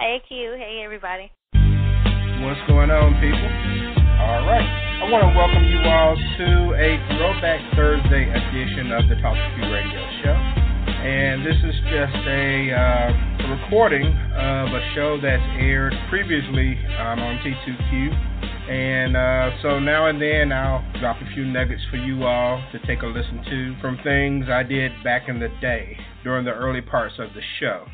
Hey, Q. Hey, everybody. What's going on, people? All right. I want to welcome you all to a Throwback Thursday edition of the Talk to Q radio show. And this is just a, uh, recording of a show that's aired previously um, on T2Q. And uh, so now and then I'll drop a few nuggets for you all to take a listen to from things I did back in the day during the early parts of the show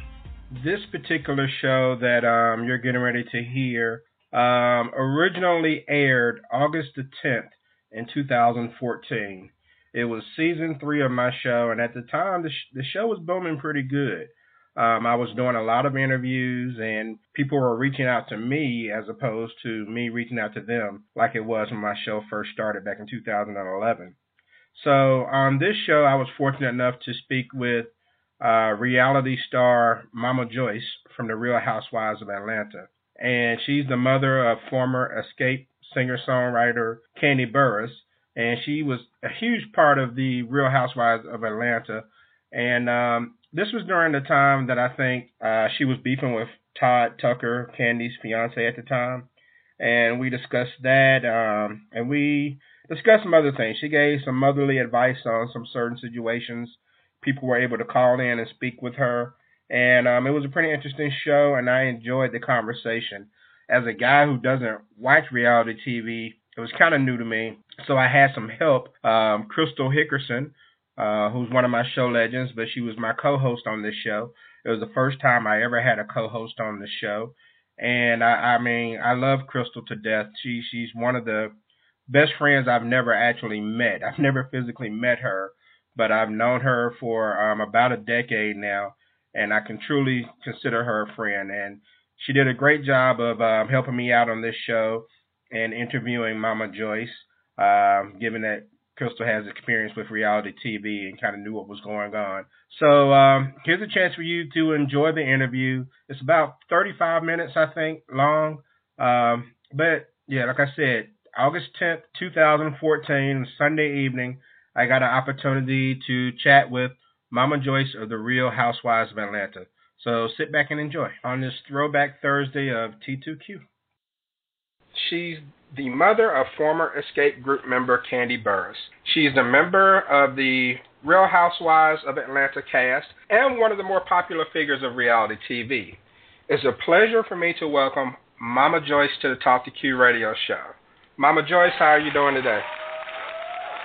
this particular show that um, you're getting ready to hear um, originally aired August the 10th in 2014. It was season three of my show, and at the time, the, sh- the show was booming pretty good. Um, I was doing a lot of interviews, and people were reaching out to me as opposed to me reaching out to them, like it was when my show first started back in 2011. So on this show, I was fortunate enough to speak with uh, reality star Mama Joyce from The Real Housewives of Atlanta. And she's the mother of former Xscape singer songwriter Kandi Burruss. And she was a huge part of the Real Housewives of Atlanta. And um, this was during the time that I think uh, she was beefing with Todd Tucker, Kandi's fiance at the time. And we discussed that. Um, and we discussed some other things. She gave some motherly advice on some certain situations people were able to call in and speak with her. And um, it was a pretty interesting show, and I enjoyed the conversation. As a guy who doesn't watch reality TV, it was kind of new to me. So I had some help. Um, Crystal Hickerson, uh, who's one of my show legends, but she was my co host on this show. It was the first time I ever had a co host on the show. And I, I mean, I love Crystal to death. She she's one of the best friends I've never actually met. I've never physically met her, but I've known her for um, about a decade now, and I can truly consider her a friend. And she did a great job of um, helping me out on this show and interviewing Mama Joyce, um, given that Crystal has experience with reality TV and kind of knew what was going on. So um, here's a chance for you to enjoy the interview. It's about 35 minutes, I think, long. Um, but yeah, like I said, August 10th, 2014, Sunday evening. I got an opportunity to chat with Mama Joyce of the Real Housewives of Atlanta. So sit back and enjoy on this Throwback Thursday of T2Q. She's the mother of former Xscape Group member Kandi Burruss. She's a member of the Real Housewives of Atlanta cast and one of the more popular figures of reality TV. It's a pleasure for me to welcome Mama Joyce to the Talk to Q radio show. Mama Joyce, how are you doing today?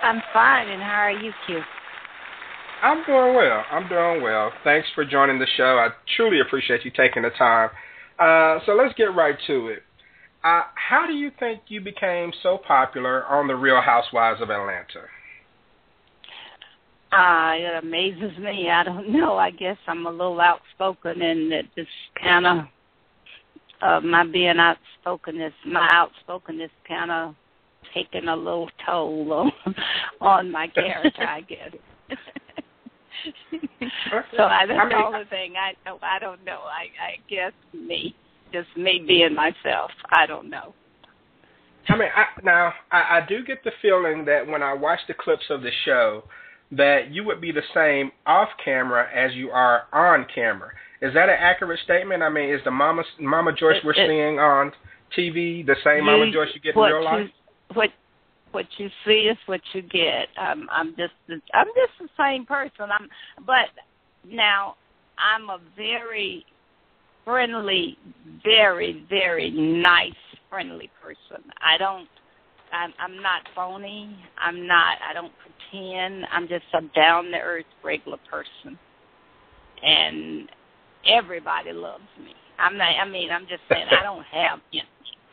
I'm fine, and how are you, Q? I'm doing well. I'm doing well. Thanks for joining the show. I truly appreciate you taking the time. Uh, so let's get right to it. Uh, how do you think you became so popular on The Real Housewives of Atlanta? Uh, it amazes me. I don't know. I guess I'm a little outspoken, and it just kind of uh, my being outspokenness, my outspokenness kind of taken a little toll on on my character, I guess. so I, that's mean, the thing I know. I don't know. I I guess me, just me being myself. I don't know. I mean, I, now I, I do get the feeling that when I watch the clips of the show, that you would be the same off camera as you are on camera. Is that an accurate statement? I mean, is the Mama Mama Joyce we're it, seeing on TV the same you, Mama Joyce you get in real life? What what you see is what you get. Um, I'm just I'm just the same person. I'm but now I'm a very friendly, very very nice friendly person. I don't I'm, I'm not phony. I'm not. I don't pretend. I'm just a down to earth regular person, and everybody loves me. I'm not. I mean, I'm just saying. I don't have. You know,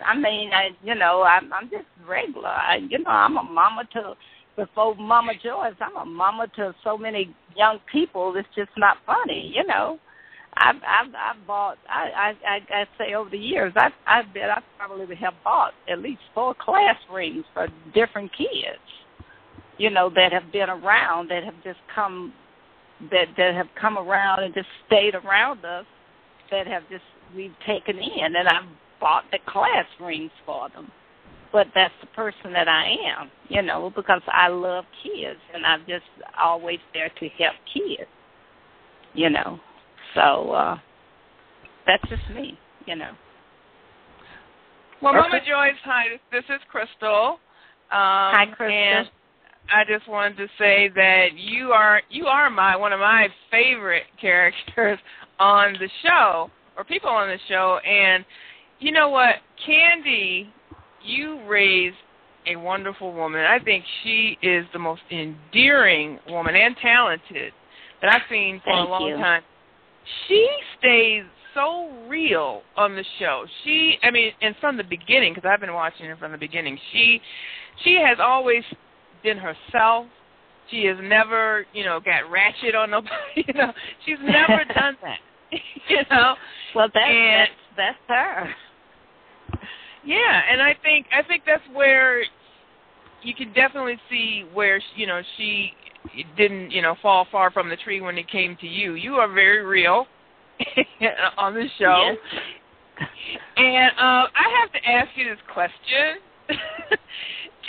I mean, I you know, I'm I'm just regular. I, you know, I'm a mama to before Mama Joyce. I'm a mama to so many young people. It's just not funny, you know. I've I've I've bought I I I say over the years I I bet I probably have bought at least four class rings for different kids, you know, that have been around that have just come that that have come around and just stayed around us that have just we've taken in and I've bought the class rings for them. But that's the person that I am, you know, because I love kids and I'm just always there to help kids, you know. So uh that's just me. you know. Well, Mama Joyce, hi. This is Crystal. Um, Hi, Crystal. And I just wanted to say that you are you are my one of my favorite characters on the show, or people on the show. And you know what, Kandi, you raised a wonderful woman. I think she is the most endearing woman and talented that I've seen for Thank a long you. time. She stays so real on the show. She, I mean, and from the beginning, because I've been watching her from the beginning, she, she has always been herself. She has never, you know, got ratchet on nobody. You know, she's never done that. you know, Well, that's And- that's, that's her. Yeah, and I think I think that's where you can definitely see where you know she didn't you know fall far from the tree when it came to you. You are very real on the show, Yes. and uh, I have to ask you this question.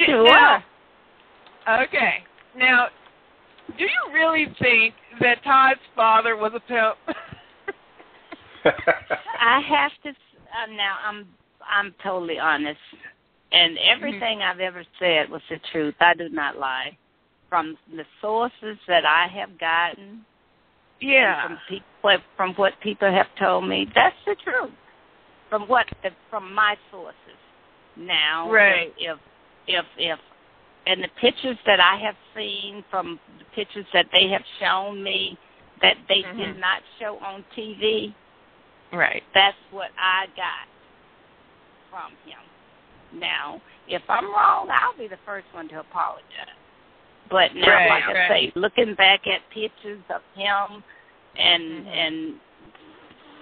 Sure. Now, okay, now, do you really think that Todd's father was a pimp? I have to. Uh, now, I'm I'm totally honest, and everything I've ever said was the truth. I do not lie. From the sources that I have gotten, yeah. from people, from what people have told me, that's the truth. From what from my sources. Now, Right. if if if and the pictures that I have seen from the pictures that they have shown me that they Mhm. did not show on TV, Right. that's what I got from him. Now, if I'm wrong, I'll be the first one to apologize. But now, Right, like I say, looking back at pictures of him and Mhm. and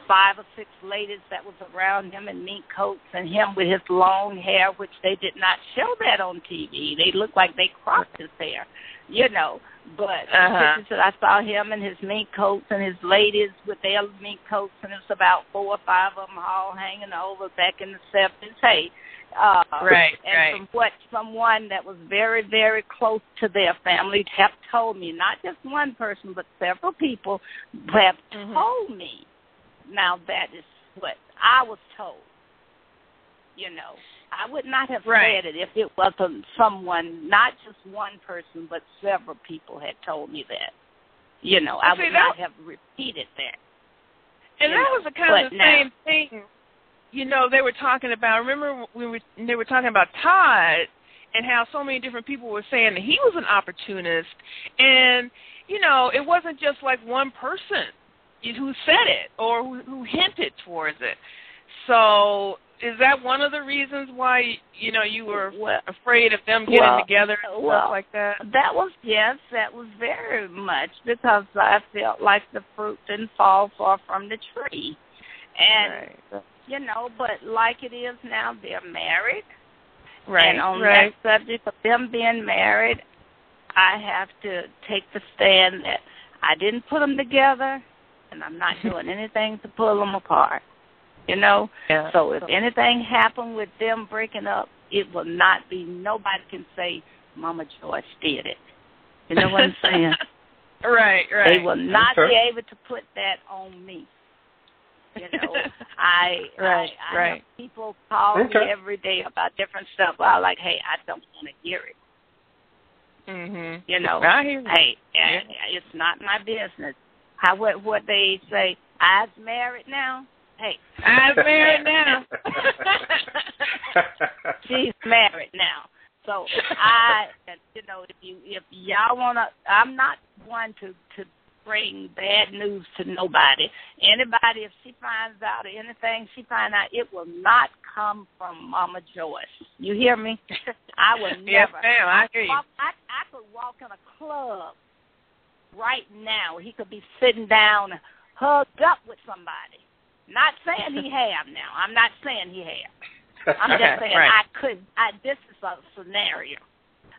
five or six ladies that was around him in mink coats and him with his long hair, which they did not show that on TV. They looked like they cropped his hair, you know. But Uh-huh. pictures that I saw him and his mink coats and his ladies with their mink coats, and it's about four or five of them all hanging over back in the seventies. Hey, uh, Right, and right. from what someone that was very, very close to their family have told me, not just one person, but several people have Mhm. told me. Now that is what I was told. You know, I would not have Right. said it if it wasn't someone, not just one person, but several people had told me that. You know, I See, would that- not have repeated that. And that know, was the kind of the now- same thing. You know, they were talking about. Remember, we were they were talking about Todd and how so many different people were saying that he was an opportunist, and you know, it wasn't just like one person who said it or who, who hinted towards it. So, is that one of the reasons why you know you were Well, afraid of them getting Well, together and well, stuff like that? That was yes, that was very much because I felt like the fruit didn't fall far from the tree, and right, you know, but like it is now, they're married, right, and on right. that subject of them being married, I have to take the stand that I didn't put them together, and I'm not doing anything to pull them apart. You know, yeah. so if anything happened with them breaking up, it will not be. Nobody can say Mama Joyce did it. You know what I'm saying? right, right. They will not Okay. be able to put that on me. You know, I Right, I, I right. have people call me every day about different stuff. I like, hey, I don't want to hear it. Mhm. You know, I hear you. hey, Yeah. uh, it's not my business. How what what they say? I's married now. Hey, I'm married now. she's married now. So I, you know, if you if y'all wanna, I'm not one to to bring bad news to nobody. Anybody, if she finds out anything she finds out, it will not come from Mama Joyce. You hear me? I will never. Yes, ma'am, I hear you. Walk, I, I could walk in a club right now. He could be sitting down, hugged up with somebody. Not saying he have now. I'm not saying he have. I'm just saying Right. I could. I this is a scenario.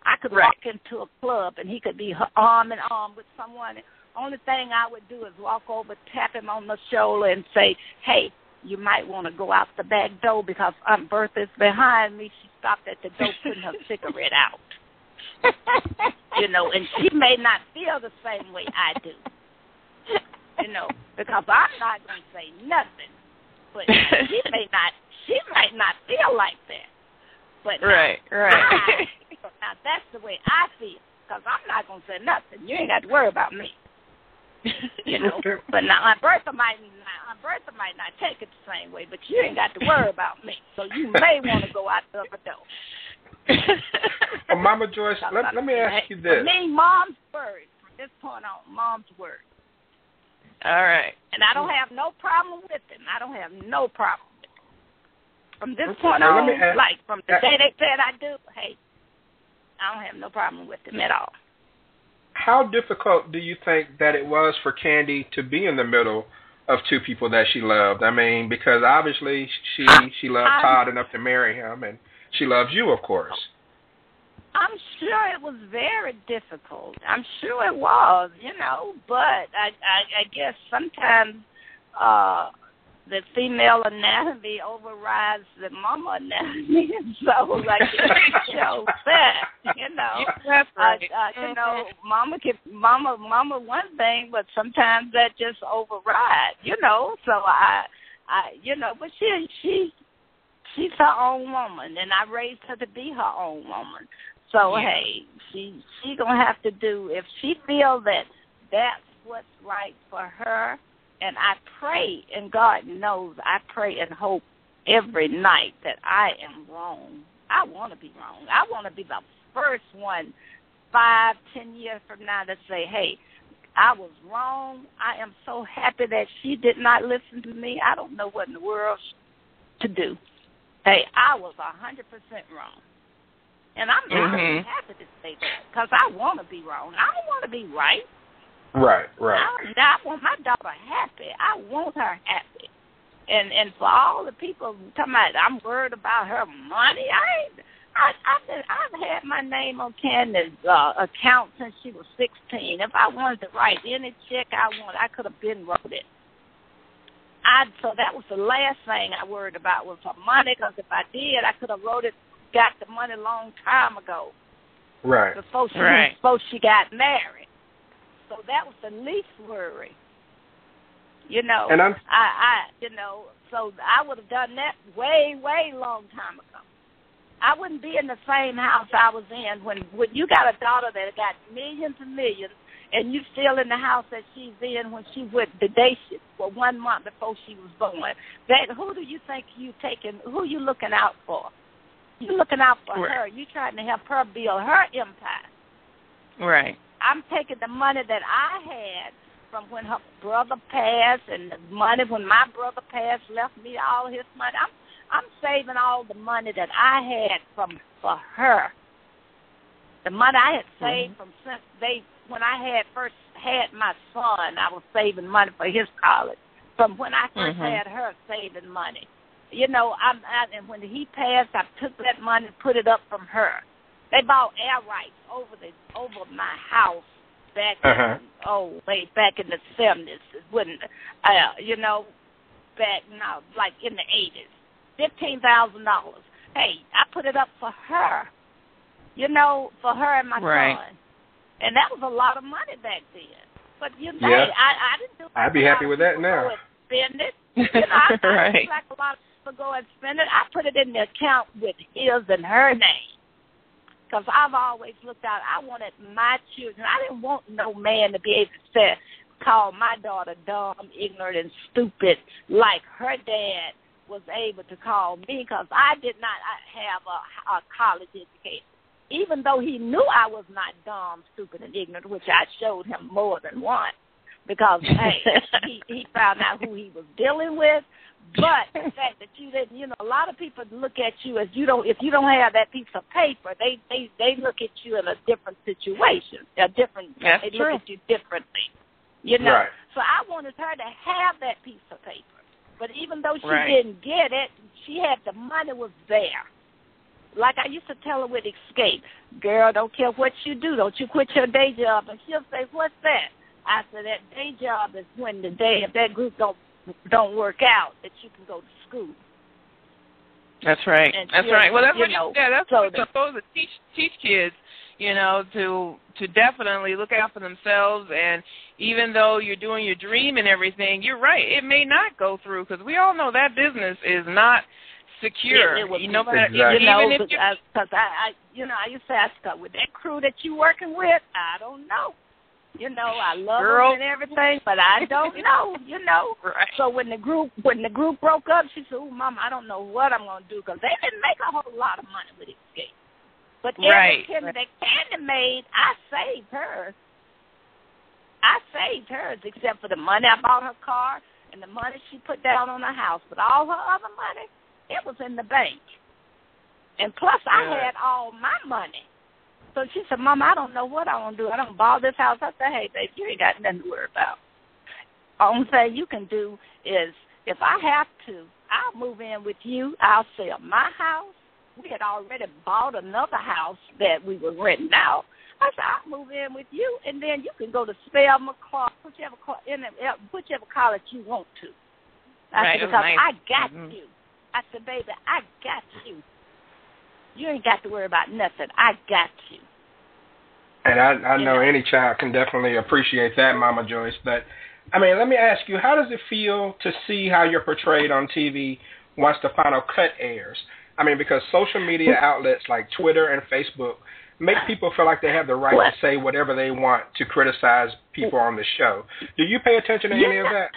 I could Right. walk into a club and he could be arm in arm with someone. Only thing I would do is walk over, tap him on the shoulder, and say, "Hey, you might want to go out the back door because um, Aunt Bertha's behind me. She stopped at the door putting her cigarette out." you know, and she may not feel the same way I do. You know, because I'm not going to say nothing. but she may not. She might not feel like that. But right, now, right. I, now that's the way I feel. Cause I'm not gonna say nothing. You ain't got to worry about me. you know. but now my Bertha might not, Bertha might not take it the same way, but you ain't got to worry about me. So you may want to go out the other door. well, Mama Joyce, let, let me ask you this. For me, mom's word. From this point on, mom's word. All right. And I don't have no problem with him. I don't have no problem with. From this Okay, point on, me ask- like from the uh, day they said I do, hey, I don't have no problem with him at all. How difficult do you think that it was for Kandi to be in the middle of two people that she loved? I mean, because obviously she she loved I- Todd enough to marry him, and she loves you, of course. I'm sure it was very difficult. I'm sure it was, you know, but I I, I guess sometimes uh the female anatomy overrides the mama anatomy, and so like you know that, you know. That's Uh, right. uh, you know, mama can mama mama one thing, but sometimes that just override, you know. So I, I, you know, but she she she's her own woman, and I raised her to be her own woman. So Yeah. hey, she she gonna have to do if she feels that that's what's right for her. And I pray, and God knows, I pray and hope every night that I am wrong. I want to be wrong. I want to be the first one five, ten years from now to say, hey, I was wrong. I am so happy that she did not listen to me. I don't know what in the world to do. Hey, I was a hundred percent wrong. And I'm Mhm. happy to say that because I want to be wrong. I don't want to be right. Right, right. I, I want my daughter happy. I want her happy. And and for all the people talking about I'm worried about her money, I ain't. I I've been, I've had my name on Candace's uh, account since she was 16. If I wanted to write any check I want, I could have been wrote it. I so that was the last thing I worried about was her money. Because if I did, I could have wrote it, got the money a long time ago Right. before she Right. before she got married. So that was the least worry. You know, And I'm I, I, you know, so I would have done that way, way long time ago. I wouldn't be in the same house I was in when when you got a daughter that got millions and millions, and you still in the house that she's in when she went the day she, for one month before she was born. That who do you think you taking? Who you looking out for? You looking out for Right. her. You trying to help her build her empire. Right. I'm taking the money that I had from when her brother passed and the money when my brother passed left me all his money. I'm I'm saving all the money that I had from for her. The money I had saved from since they when I had first had my son, I was saving money for his college. From when I 1st Mhm. had her saving money. You know, I'm I, and when he passed I took that money and put it up from her. They bought air rights over the over my house back Uh-huh. in oh way back in the seventies. When uh you know back now like in the eighties. Fifteen thousand dollars. Hey, I put it up for her. You know, for her and my Right. son. And that was a lot of money back then. But you know, Yeah. I I didn't do I'd be happy with that now. Spend it. You know, I, I right. didn't like a lot of people go and spend it. I put it in the account with his and her name. Because I've always looked out. I wanted my children. I didn't want no man to be able to say, call my daughter dumb, ignorant, and stupid like her dad was able to call me because I did not have a, a college education. Even though he knew I was not dumb, stupid, and ignorant, which I showed him more than once, because hey, he he found out who he was dealing with. But the fact that you didn't, you know, a lot of people look at you as you don't. If you don't have that piece of paper, they they they look at you in a different situation, a different. That's they true. look at you differently. You know. Right. So I wanted her to have that piece of paper. But even though she Right. didn't get it, she had the money was there. Like I used to tell her with Xscape, girl, don't care what you do, don't you quit your day job. And she'll say, what's that? I said, that day job is when the day, if that group don't don't work out, that you can go to school. That's right. And That's right. Well, that's you what know, you, yeah, that's so what you're supposed to teach teach kids. you know, to to definitely look out for themselves. And even though you're doing your dream and everything, you're right. It may not go through because we all know that business is not secure. It, it you know, exactly. you even know, if because I, I, you know, I used to ask her, with that crew that you working with, I don't know. You know, I love Girl. them and everything, but I don't know. You know. right. So when the group when the group broke up, she said, "Oh, Mama, I don't know what I'm gonna do because they didn't make a whole lot of money with Xscape. But Right. every penny that Kandi made, I saved hers. I saved hers, except for the money I bought her car and the money she put down on her house. But all her other money, it was in the bank. And plus, I had all my money. So she said, Mom, I don't know what I'm going to do. I don't borrow this house. I said, hey, babe, you ain't got nothing to worry about. Only thing you can do is, if I have to, I'll move in with you. I'll sell my house. We had already bought another house that we were renting out. I said, I'll move in with you, and then you can go to Spelman, Clark, whichever, co- in the, uh, whichever college you want to. I Right, said, because nice. I got Mhm. you. I said, baby, I got you. You ain't got to worry about nothing. I got you. And I, I know Yeah. any child can definitely appreciate that, Mama Joyce. But I mean, let me ask you, how does it feel to see how you're portrayed on TV once the final cut airs? I mean, because social media outlets like Twitter and Facebook make people feel like they have the right What? to say whatever they want to criticize people on the show. Do you pay attention to any of that?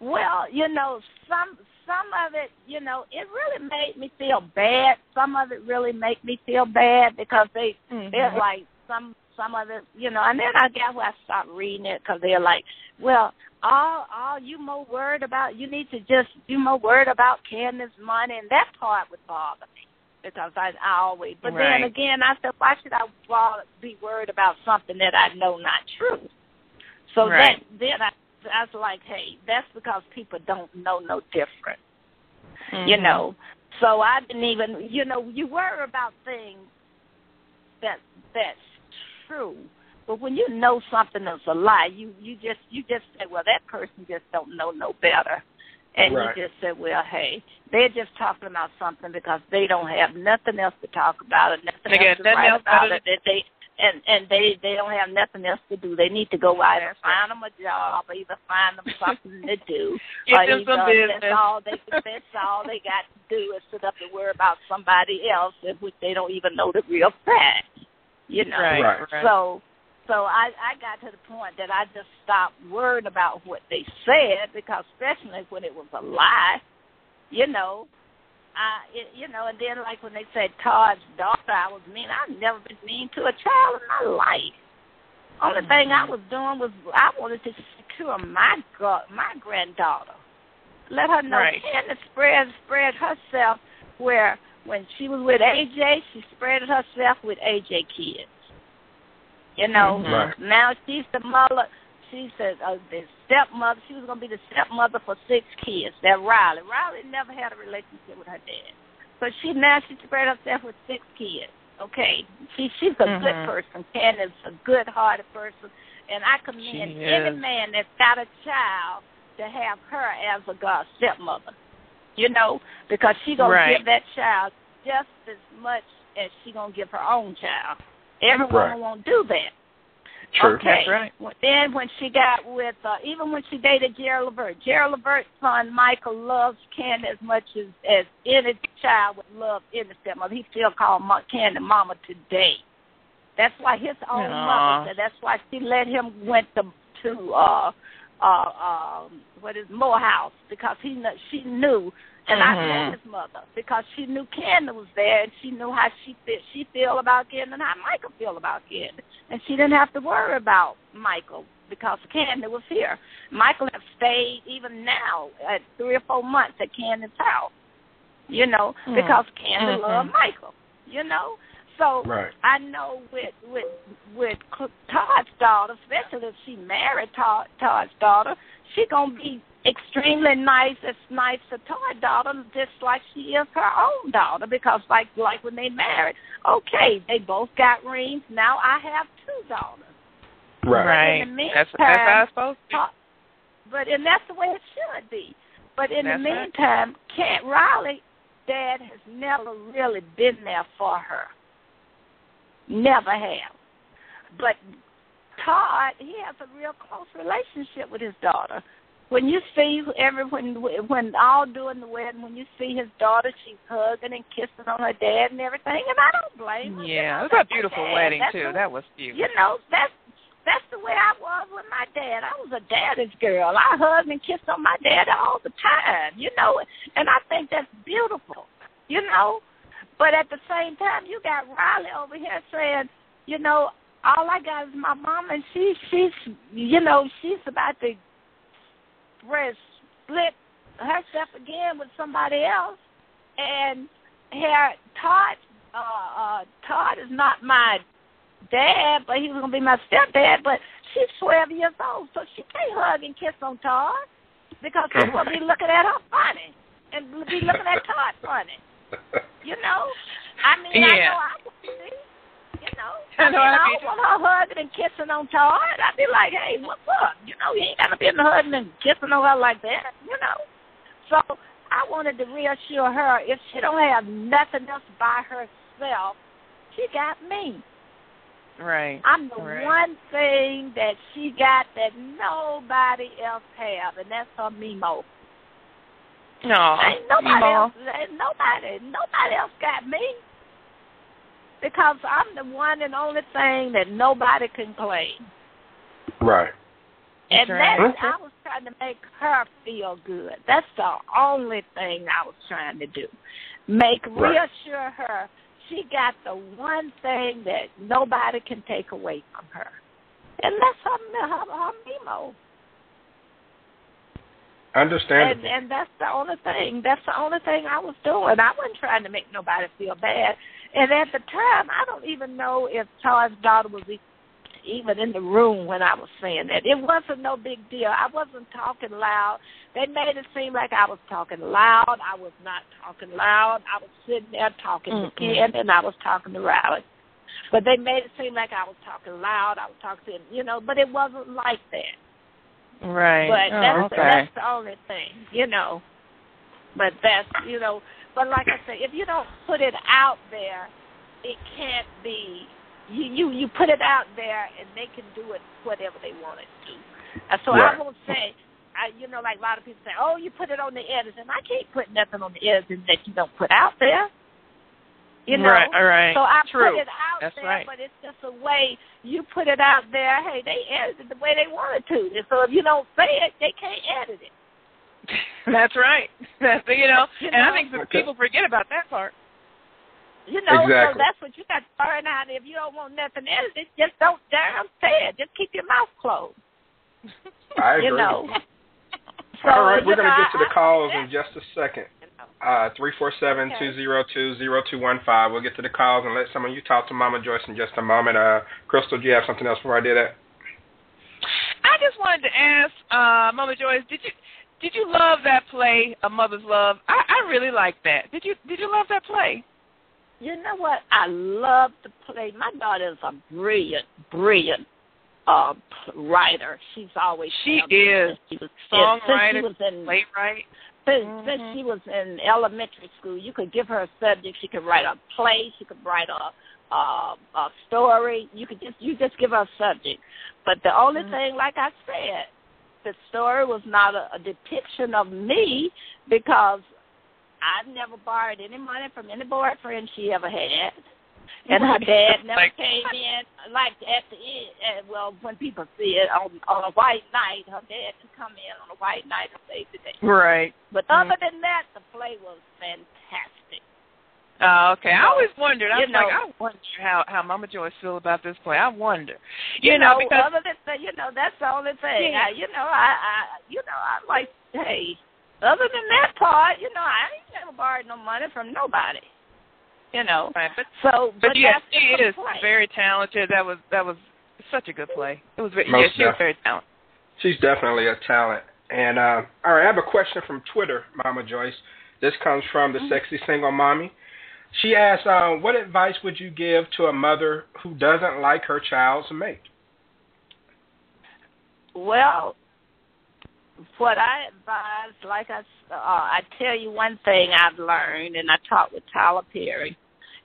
Well, you know, some some of it, you know, it really made me feel bad. Some of it really make me feel bad because they Mhm. they're like some some of it, you know. And then I guess I stopped reading it because they're like, well, all all you more worried about, you need to just you more worried about Candace's money, and that part would bother me because I, I always. But Right. then again, I said, why should I be worried about something that I know not true? So Right. that then I, I was like, hey, that's because people don't know no different you Mhm. know. So I didn't even, you know, you worry about things that that's true, but when you know something that's a lie, you you just you just say, well, that person just don't know no better, and Right. you just say, well, hey, they're just talking about something because they don't have nothing else to talk about or nothing They else to write about it. That they and and they they don't have nothing else to do. They need to go out and find them a job or either find them something to do. Get or them some business. That's all they that's all they got to do is sit up and worry about somebody else, in which they don't even know the real fact. You know. Right. Right. right. So so I I got to the point that I just stopped worrying about what they said because especially when it was a lie, you know. I, it, you know, and then like when they said Todd's daughter, I was mean. I've never been mean to a child in my life. Only thing I was doing was I wanted to secure my my granddaughter. Let her know Right. Candace spread spread herself where when she was with AJ, she spread herself with AJ kids. You know, Mhm. Now she's the mother. She said uh, the stepmother. She was gonna be the stepmother for six kids. That Riley. Riley never had a relationship with her dad, so she now she spread herself with six kids. Okay, she she's a good Mhm. person. Candace a good-hearted person, and I commend any man that's got a child to have her as a god stepmother. You know, because she gonna Right. give that child just as much as she gonna give her own child. Every woman Right. won't do that. True. Okay. That's right. Well, Then when she got with, uh, even when she dated Gerald Levert, Gerald Levert's son Michael loves Ken as much as as any child would love any stepmother. He still calls Ma- the Mama today. That's why his own Aw. mother said. That's why she let him went to to uh uh um what is Morehouse because he kn- she knew and I Mhm. met his mother because she knew Kandi was there and she knew how she feel she feel about Kandi and how Michael feel about Kandi. And she didn't have to worry about Michael because Kandi was here. Michael have stayed even now at three or four months at Kandi's house. You know, Mm. because Kandi Mhm. loved Michael. You know? So Right. I know with with with Todd's daughter, especially if she married Todd, Todd's daughter, she gonna be extremely nice. As nice to Todd's daughter, just like she is her own daughter. Because like like when they married, okay, they both got rings. Now I have two daughters. Right. Right. In the That's that's how it's supposed to be. Uh, but and that's the way it should be. But in That's the right. meantime, Kent Riley, Dad has never really been there for her. Never have. But Todd, he has a real close relationship with his daughter. When you see every when all during the wedding, when you see his daughter, she's hugging and kissing on her dad and everything, and I don't blame her. Yeah, it was a beautiful wedding that's too. A, that was beautiful. You know, that's that's the way I was with my dad. I was a daddy's girl. I hugged and kissed on my dad all the time, you know, and I think that's beautiful, you know. But at the same time, you got Riley over here saying, you know, all I got is my mom, and she she's you know she's about to breast split herself again with somebody else, and her Todd uh, uh, Todd is not my dad, but he's gonna be my stepdad. But she's twelve years old, so she can't hug and kiss on Todd because people will be looking at her funny and be looking at Todd funny. You know, I mean, yeah. I know I would see. You know, I, mean, I, don't want her hugging and kissing on Todd. I'd be like, hey, what's up? You know, you ain't gotta be in the hugging and kissing on her like that. You know, so I wanted to reassure her if she don't have nothing else by herself, she got me. Right. I'm the right. one thing that she got that nobody else have, and that's her Mimo. No, ain't nobody Mimo. else. Ain't nobody. Nobody else got me. Because I'm the one and only thing that nobody can claim. Right. And That's right. that's, I was trying to make her feel good. That's the only thing I was trying to do. Make Right. reassure her she got the one thing that nobody can take away from her. And that's her, her, her Mimo. Understandable. And and that's the only thing. That's the only thing I was doing. I wasn't trying to make nobody feel bad. And at the time, I don't even know if Todd's daughter was even in the room when I was saying that. It wasn't no big deal. I wasn't talking loud. They made it seem like I was talking loud. I was not talking loud. I was sitting there talking Mm-mm. to Ken and I was talking to Riley. But they made it seem like I was talking loud. I was talking to him, you know, but it wasn't like that. Right. But oh, that's okay. that's the only thing, you know. But that's you know. But like I said, if you don't put it out there, it can't be. You you you put it out there, and they can do it whatever they want to do. Uh, so Right. I won't say. I, you know, like a lot of people say, "Oh, you put it on the editing." I can't put nothing on the editing that you don't put out there. You know, Right. Right. so I True. put it out That's there, right. but it's just a way you put it out there. Hey, they edited the way they wanted to. And so if you don't say it, they can't edit it. That's right. That's you know, You and I think Okay. people forget about that part. You know, so that's what you got to learn out. If you don't want nothing edited, just don't damn say it. Just keep your mouth closed. I agree. You know. So, All right, we're going to get to the calls I- in just a second. you. Uh, 347-202-0215. We'll get to the calls and let some of you talk to Mama Joyce in just a moment. Uh, Crystal, do you have something else before I do that? I just wanted to ask, uh, Mama Joyce, did you did you love that play, A Mother's Love? I, I really liked that. Did you did you love that play? You know what? I love the play. My daughter is a brilliant, brilliant uh, writer. She's always She is. She was, Songwriter, since she was in Playwright. Since, Mhm. since she was in elementary school, you could give her a subject. She could write a play. She could write a a, a story. You could just you just give her a subject. But the only Mhm. thing, like I said, the story was not a, a depiction of me because I've never borrowed any money from any boyfriend she ever had. And her dad never Like- came in like at the end. Uh, well, when people see it on on a white night, her dad can come in on a white night and save the day. Right. But Mhm. other than that, the play was fantastic. Oh, okay. I always wondered. I You was like, I wonder how how Mama Joyce feel about this play. I wonder. You, know, because other than that, you know, that's the only thing. Yeah. I, you know, I, I, you know, I like, hey, other than that part, you know, I ain't never borrowed no money from nobody. You know, Right, but so but, but yes, she is play. very talented. That was that was such a good play. It was very, Most yeah, she was very talented. She's definitely a talent. And uh, all right, I have a question from Twitter, Mama Joyce. This comes from the sexy single mommy. She asks, uh, "What advice would you give to a mother who doesn't like her child's mate?" Well, what I advise, like I, s- uh, I tell you one thing I've learned, and I talked with Tyler Perry,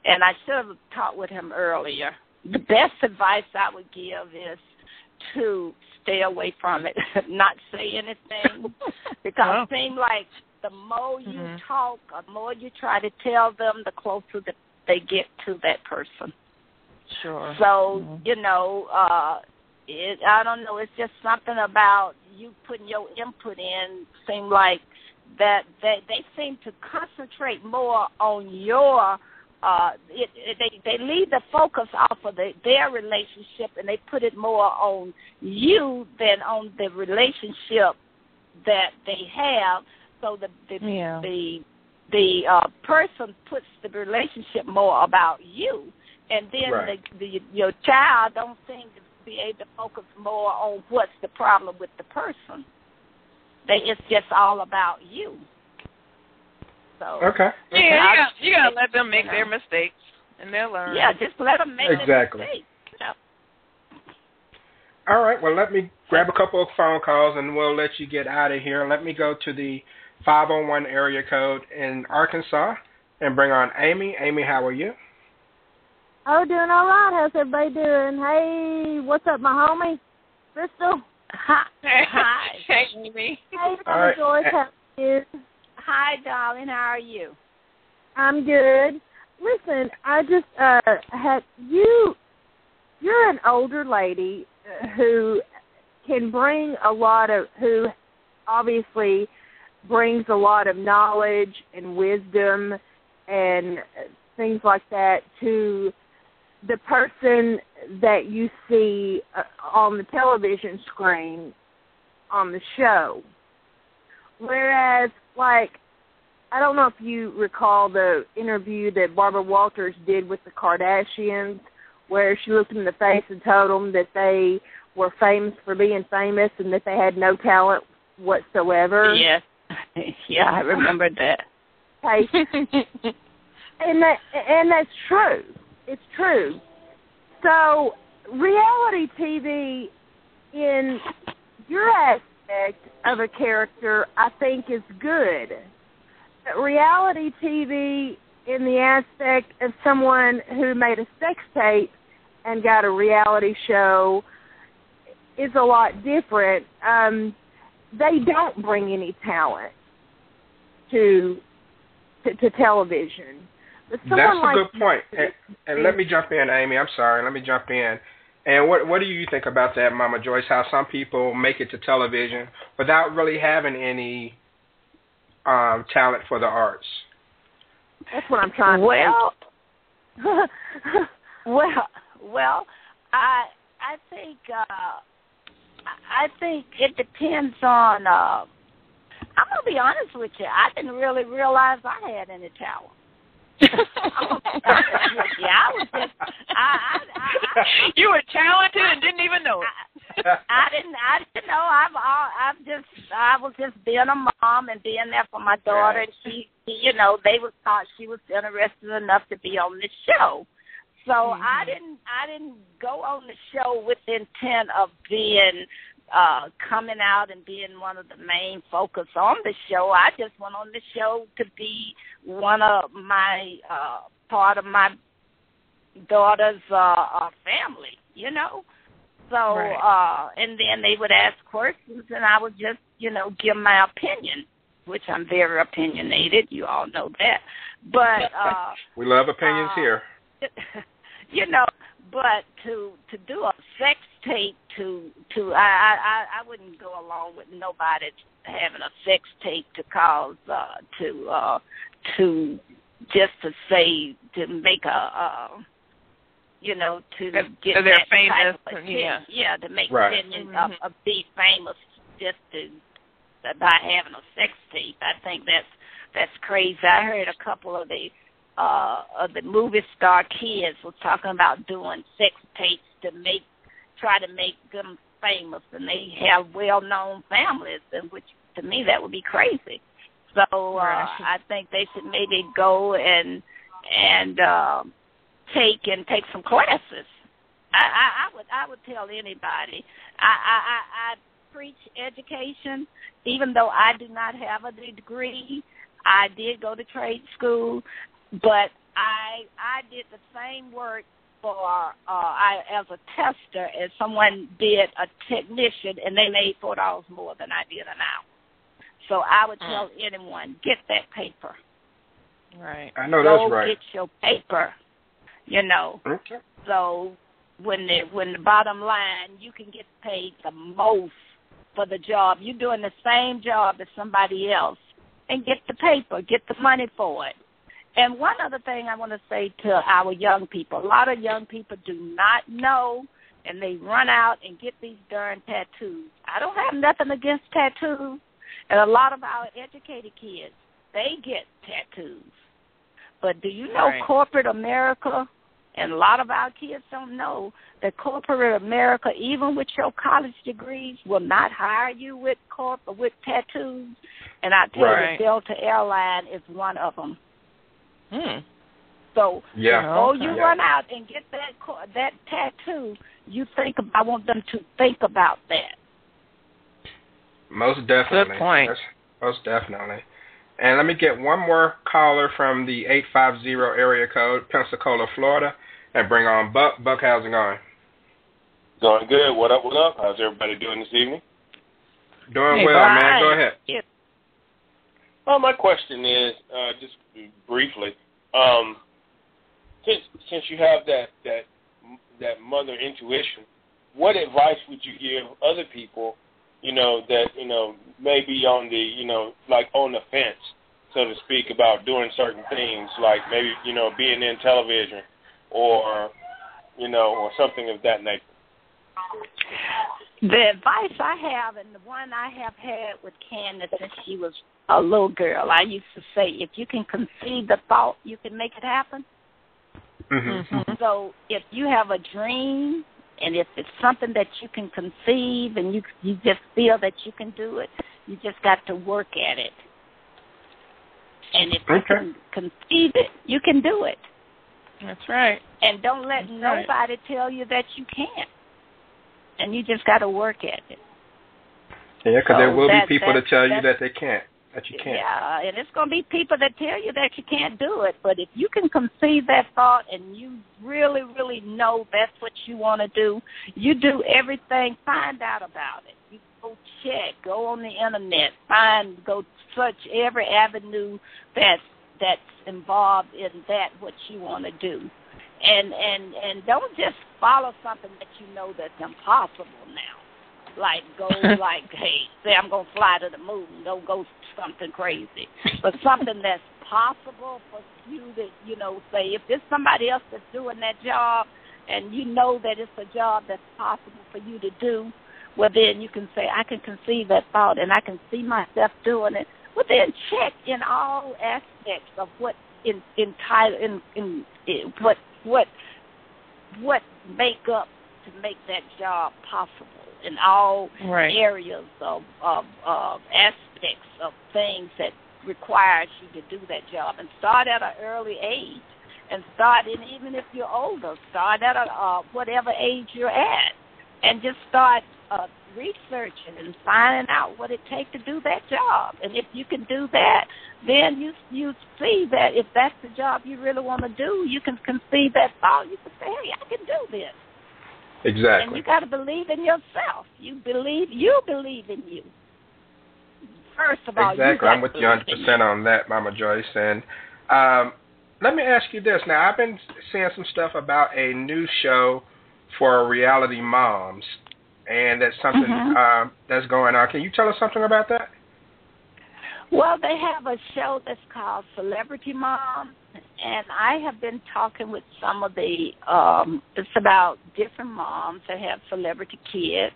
and I should have talked with him earlier. the best advice I would give is to stay away from it, not say anything, because oh. it seems like the more you mm-hmm. talk, the more you try to tell them, the closer that they get to that person. Sure. So mm-hmm. you know, uh, it, I don't know. It's just something about you putting your input in. Seem like that they they seem to concentrate more on your uh it, it, they they leave the focus off of the, their relationship and they put it more on you than on the relationship that they have so the the yeah. the the uh person puts the relationship more about you and then right. the, the your child don't seem to be able to focus more on what's the problem with the person they it's just all about you so okay. Yeah, you got you gotta let them make you know. their mistakes and they'll learn. Yeah, just let them make exactly. mistakes. Exactly. All right. Well, let me grab a couple of phone calls and we'll let you get out of here. Let me go to the 501 area code in Arkansas and bring on Amy. Amy, how are you? Oh, doing all right. How's everybody doing? Hey, what's up, my homie? Crystal? Hi. Hi. Hey, Amy. Hey, right. Joyce. How are you? Hi, darling. How are you? I'm good. Listen, I just uh had you. You're an older lady who can bring a lot of who obviously brings a lot of knowledge and wisdom and things like that to the person that you see uh, on the television screen on the show. Whereas like I don't know if you recall the interview that Barbara Walters did with the Kardashians, where she looked them in the face and told them that they were famous for being famous and that they had no talent whatsoever. Yes, yeah, I remember that. Okay. and that and that's true. It's true. So reality TV in your aspect aspect of a character I think is good. But reality TV in the aspect of someone who made a sex tape and got a reality show is a lot different. Um, they don't bring any talent to to, to television. That's a like good point. And, and let me jump in, Amy. I'm sorry. Let me jump in. And what what do you think about that, Mama Joyce? How some people make it to television without really having any um, talent for the arts? That's what I'm trying. To. Well, well, well, I I think uh, I think it depends on. Uh, I'm gonna be honest with you. I didn't really realize I had any talent yeah, I was just. I, I, I, you were talented and didn't even know it. I, I didn't. I didn't know. I've. All. I've just. I was just being a mom and being there for my daughter, right. and she, you know, they was thought she was interested enough to be on the show. So mm-hmm. I didn't. I didn't go on the show with the intent of being uh coming out and being one of the main focus on the show. I just went on the show to be one of my uh part of my daughter's uh, uh family, you know. So right. uh and then they would ask questions and I would just, you know, give my opinion, which I'm very opinionated, you all know that. But uh We love opinions uh, here. you know, but to to do a sex tape to to I I I wouldn't go along with nobody having a sex tape to cause uh to uh to just to say to make a uh you know to get so they're that famous type of yeah yeah to make right. opinion mm-hmm. of, of be famous just to by having a sex tape I think that's that's crazy I heard a couple of the uh of the movie star kids were talking about doing sex tapes to make try to make them famous. And they have well known families and which to me that would be crazy. So uh i think they should maybe go and and uh take and take some classes. I i, I would i would tell anybody. I i i, I preach education. Even though i do not have a degree i did go to trade school but i i did the same work for uh, I as a tester, as someone did a technician, and they made four dollars more than I did an hour. So I would tell mm. anyone, get that paper. Right. I know Go that's right. Get your paper. You know. Okay. So when the when the bottom line, you can get paid the most for the job. You're doing the same job as somebody else, and get the paper, get the money for it. And one other thing I want to say to our young people: a lot of young people do not know, and they run out and get these darn tattoos. I don't have nothing against tattoos, and a lot of our educated kids they get tattoos. But do you know right. corporate America and a lot of our kids don't know that corporate America, even with your college degrees, will not hire you with corp with tattoos. And I tell right. you, Delta Airline is one of them. Hmm. So, yeah. oh, okay. you run out and get that that tattoo. You think I want them to think about that. Most definitely. Good point. That's, most definitely. And let me get one more caller from the 850 area code, Pensacola, Florida, and bring on Buck. Buck, how's it going? Going good. What up, what up? How's everybody doing this evening? Doing hey, well, bye. man. Go ahead. Yeah. Well, my question is, uh, just briefly, um, since since you have that that that mother intuition, what advice would you give other people you know, that, you know, may be on the, you know, like on the fence, so to speak, about doing certain things, like maybe, you know, being in television or, you know, or something of that nature? The advice I have, and the one I have had with Candace since she was a little girl, I used to say, if you can conceive the thought, you can make it happen. Mm-hmm. Mhm. So if you have a dream and if it's something that you can conceive and you you just feel that you can do it, you just got to work at it. And if you can conceive it, you can do it. That's right. And don't let That's right. nobody tell you that you can't. And you just got to work at it. Yeah, because So there will that- be people that- that tell you that- that they can't, that you can't. Yeah, and it's going to be people that tell you that you can't do it. But if you can conceive that thought and you really, really know that's what you want to do, you do everything. Find out about it. You go check, go on the internet, find, go search every avenue that's that's involved in that what you want to do, and and and don't just follow something that you know that's impossible now like go like, hey, say I'm gonna fly to the moon. Don't go something crazy, but something that's possible for you to, you know, say if there's somebody else that's doing that job, and you know that it's a job that's possible for you to do, well then you can say I can conceive that thought and I can see myself doing it. Well then check in all aspects of what in in, in, in, in what what what make up to make that job possible in all Right. areas of, of, of aspects of things that requires you to do that job and start at an early age and start in even if you're older start at a uh, whatever age you're at and just start uh, researching and finding out what it takes to do that job and if you can do that then you you see that if that's the job you really want to do you can conceive that thought you can say hey I can do this and you got to believe in yourself. You believe you believe in you. First of all, Exactly. I'm with you 100 percent on that, Mama Joyce. And um, let me ask you this. Now, I've been seeing some stuff about a new show for reality moms, and that's something Mhm. um, that's going on. Can you tell us something about that? Well, they have a show that's called Celebrity Mom, and I have been talking with some of the. Um, it's about different moms that have celebrity kids,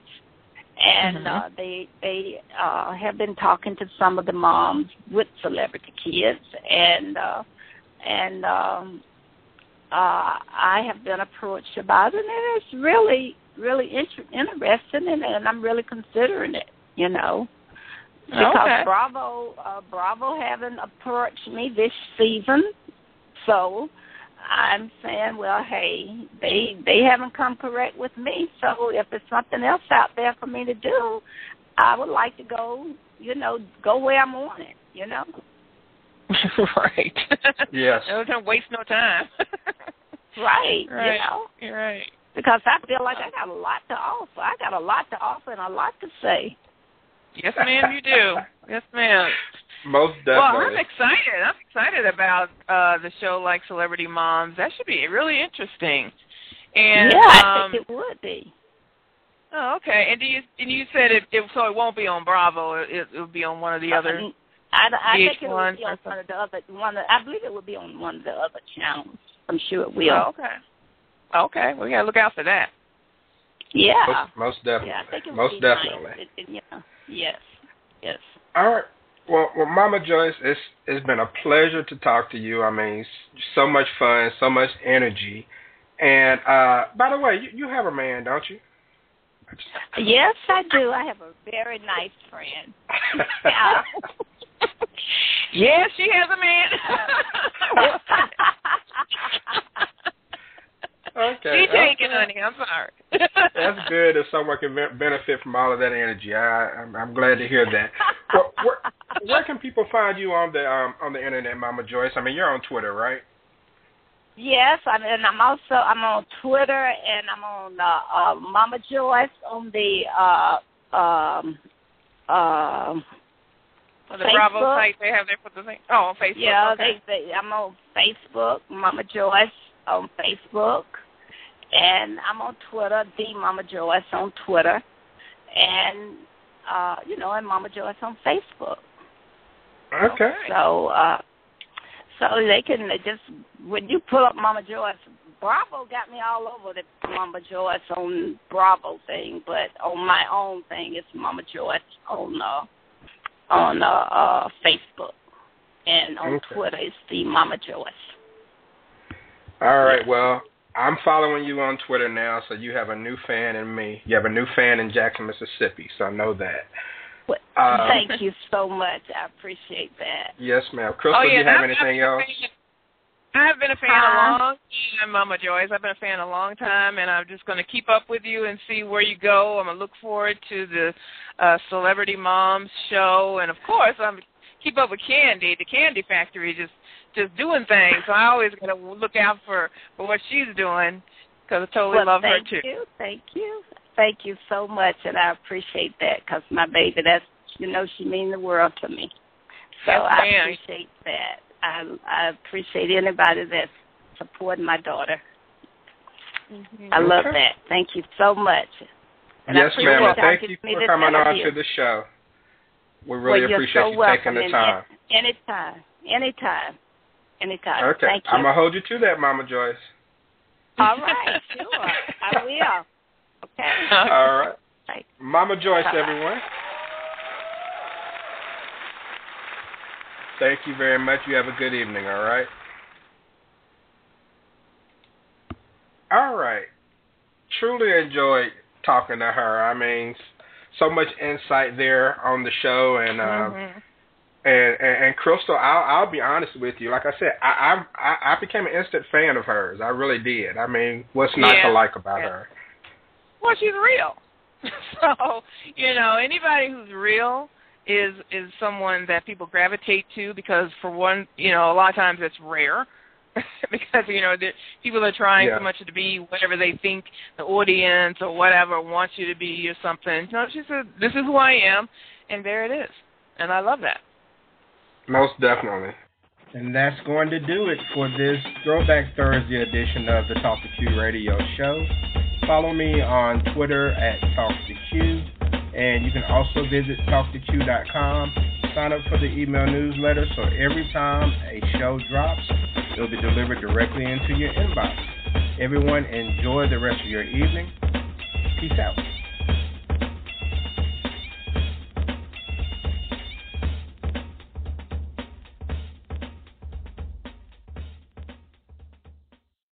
and Mhm. uh, they they uh, have been talking to some of the moms with celebrity kids, and uh, and um, uh, I have been approached about it, and it's really really inter- interesting, and, and I'm really considering it. You know because Okay. Bravo uh, Bravo haven't approached me this season, so I'm saying, well, hey, they they haven't come correct with me. So if there's something else out there for me to do, I would like to go, you know, go where I'm wanted, you know. right. Yes. No, don't waste no time. right, Right. you know, You're right. because I feel like I got a lot to offer. I got a lot to offer and a lot to say. Yes, ma'am, you do. Yes, ma'am. Most definitely. Well, I'm excited. I'm excited about uh the show like Celebrity Moms. That should be really interesting. And yeah, I um, think it would be. oh, okay. And do you and you said it, it so it won't be on Bravo. It it will be on one of the other. I, I think it VH1 would be on one of the other one. Of, I believe it would be on one of the other channels. I'm sure it will. Oh, okay. Okay. We gotta look out for that. Yeah. Most, most definitely. Yeah, I think it would most be definitely. Nice. It, it, yeah. Yes. Yes. All right. Well, well, Mama Joyce, it's it's been a pleasure to talk to you. I mean, so much fun, so much energy. And uh by the way, you, you have a man, don't you? Yes, I do. I have a very nice friend. Yeah. Yes, she has a man. okay. she taking, okay. honey. I'm sorry. That's good if someone can benefit from all of that energy. I, I'm, I'm glad to hear that. Well, where, where can people find you on the um, on the internet, Mama Joyce? I mean, you're on Twitter, right? Yes, I mean, and I'm also I'm on Twitter and I'm on uh, uh, Mama Joyce on the uh, um, um, On the Bravo site, they have their for the thing. Oh, on Facebook. yeah, okay. they, they I'm on Facebook, Mama Joyce on Facebook, and I'm on Twitter, the Mama Joyce on Twitter, and uh, you know, and Mama Joyce on Facebook. Okay. So, uh, so they can they just when you pull up Mama Joyce, Bravo got me all over the Mama Joyce on Bravo thing, but on my own thing, it's Mama Joyce on uh, on uh, uh, Facebook, and on Okay. Twitter it's the Mama Joyce. All right. Well, I'm following you on Twitter now, so you have a new fan in me. You have a new fan in Jackson, Mississippi, so I know that. Well, Um, Thank you so much. I appreciate that. Yes, ma'am. Crystal, oh, do you have I've- anything I've else? been a fan- I have been a fan Huh? a long time, Mama Joyce. I've been a fan a long time, and I'm just going to keep up with you and see where you go. I'm going to look forward to the uh, Celebrity Moms show, and of course, I'm keep up with Kandi, the Kandi Factory, just just doing things. So I always got to look out for for what she's doing because I totally well, love her too. thank you, thank you, thank you so much, and I appreciate that because my baby, that's you know, she means the world to me. So Yes, I appreciate that. I I appreciate anybody that's supporting my daughter. Mm-hmm. I love that. Thank you so much. And I yes, appreciate ma'am. y'all thank you for coming on to the show. We really you're appreciate so you taking the and time. a- Anytime, anytime, anytime. Okay. Thank you. I'm gonna hold you to that, Mama Joyce. All right, sure. I will. Okay. All right. Mama Joyce, Bye-bye. everyone. Thank you very much. You have a good evening, all right? All right. Truly enjoyed talking to her. I mean, so much insight there on the show, and um, Mhm. And, and and Crystal, I'll I'll be honest with you. Like I said, I I I became an instant fan of hers. I really did. I mean, what's not Yeah. to like about Yeah. her? Well, she's real. so, you know, anybody who's real is is someone that people gravitate to because for one, you know, a lot of times it's rare. because you know the, people are trying Yeah. so much to be whatever they think the audience or whatever wants you to be or something. No, she said, "This is who I am," and there it is, and I love that. Most definitely. And that's going to do it for this Throwback Thursday edition of the Talk 2 Q radio show. Follow me on Twitter at Talk 2 Q, and you can also visit talktoq.com. Sign up for the email newsletter so every time a show drops, it'll be delivered directly into your inbox. Everyone, enjoy the rest of your evening. Peace out.